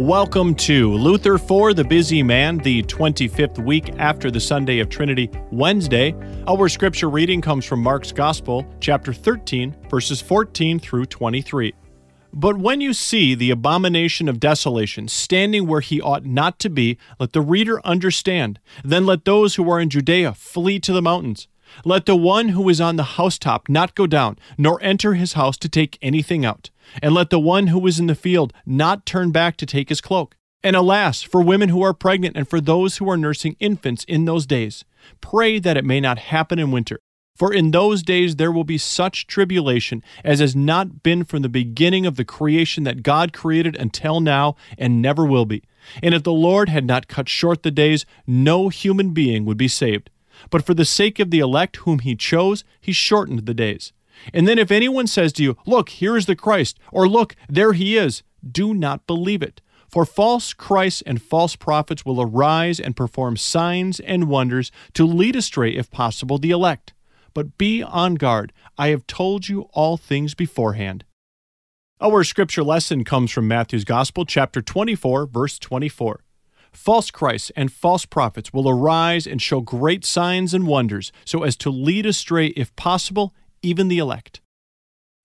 Welcome to Luther for the Busy Man, the 25th week after the Sunday of Trinity, Wednesday. Our scripture reading comes from Mark's Gospel, chapter 13, verses 14 through 23. But when you see the abomination of desolation standing where he ought not to be, let the reader understand. Then let those who are in Judea flee to the mountains. Let the one who is on the housetop not go down, nor enter his house to take anything out. And let the one who is in the field not turn back to take his cloak. And alas, for women who are pregnant and for those who are nursing infants in those days, pray that it may not happen in winter. For in those days there will be such tribulation as has not been from the beginning of the creation that God created until now and never will be. And if the Lord had not cut short the days, no human being would be saved. But for the sake of the elect whom he chose, he shortened the days. And then if anyone says to you, Look, here is the Christ, or Look, there he is, do not believe it. For false Christs and false prophets will arise and perform signs and wonders to lead astray, if possible, the elect. But be on guard. I have told you all things beforehand. Our scripture lesson comes from Matthew's Gospel, chapter 24, verse 24. False Christs and false prophets will arise and show great signs and wonders, so as to lead astray, if possible, even the elect.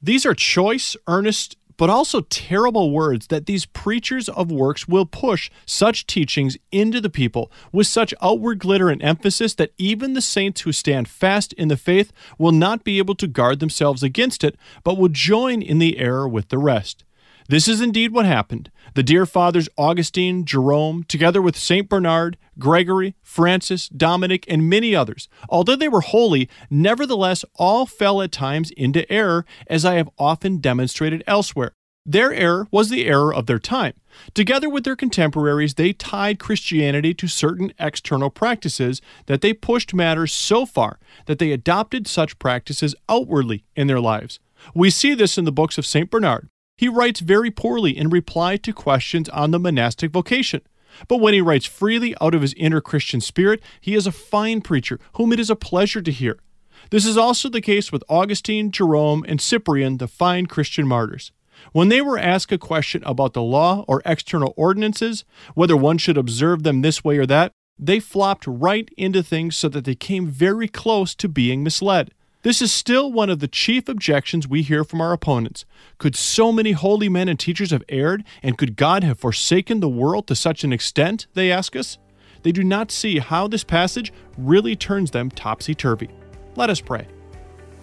These are choice, earnest, but also terrible words that these preachers of works will push such teachings into the people with such outward glitter and emphasis that even the saints who stand fast in the faith will not be able to guard themselves against it, but will join in the error with the rest. This is indeed what happened. The dear fathers Augustine, Jerome, together with St. Bernard, Gregory, Francis, Dominic, and many others, although they were holy, nevertheless all fell at times into error, as I have often demonstrated elsewhere. Their error was the error of their time. Together with their contemporaries, they tied Christianity to certain external practices that they pushed matters so far that they adopted such practices outwardly in their lives. We see this in the books of St. Bernard, he writes very poorly in reply to questions on the monastic vocation. But when he writes freely out of his inner Christian spirit, he is a fine preacher whom it is a pleasure to hear. This is also the case with Augustine, Jerome, and Cyprian, the fine Christian martyrs. When they were asked a question about the law or external ordinances, whether one should observe them this way or that, they flopped right into things so that they came very close to being misled. This is still one of the chief objections we hear from our opponents. Could so many holy men and teachers have erred, and could God have forsaken the world to such an extent, they ask us? They do not see how this passage really turns them topsy turvy. Let us pray.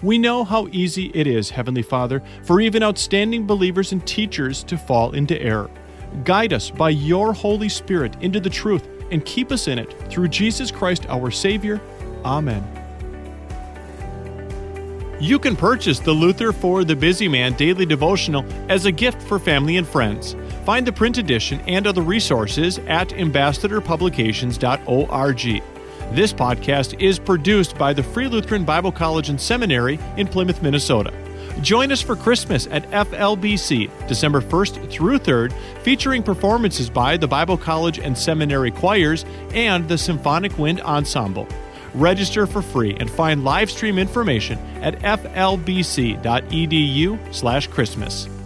We know how easy it is, Heavenly Father, for even outstanding believers and teachers to fall into error. Guide us by your Holy Spirit into the truth and keep us in it through Jesus Christ our Savior. Amen. You can purchase the Luther for the Busy Man daily devotional as a gift for family and friends. Find the print edition and other resources at ambassadorpublications.org. This podcast is produced by the Free Lutheran Bible College and Seminary in Plymouth, Minnesota. Join us for Christmas at FLBC, December 1st through 3rd, featuring performances by the Bible College and Seminary choirs and the Symphonic Wind Ensemble. Register for free and find live stream information at flbc.edu/christmas.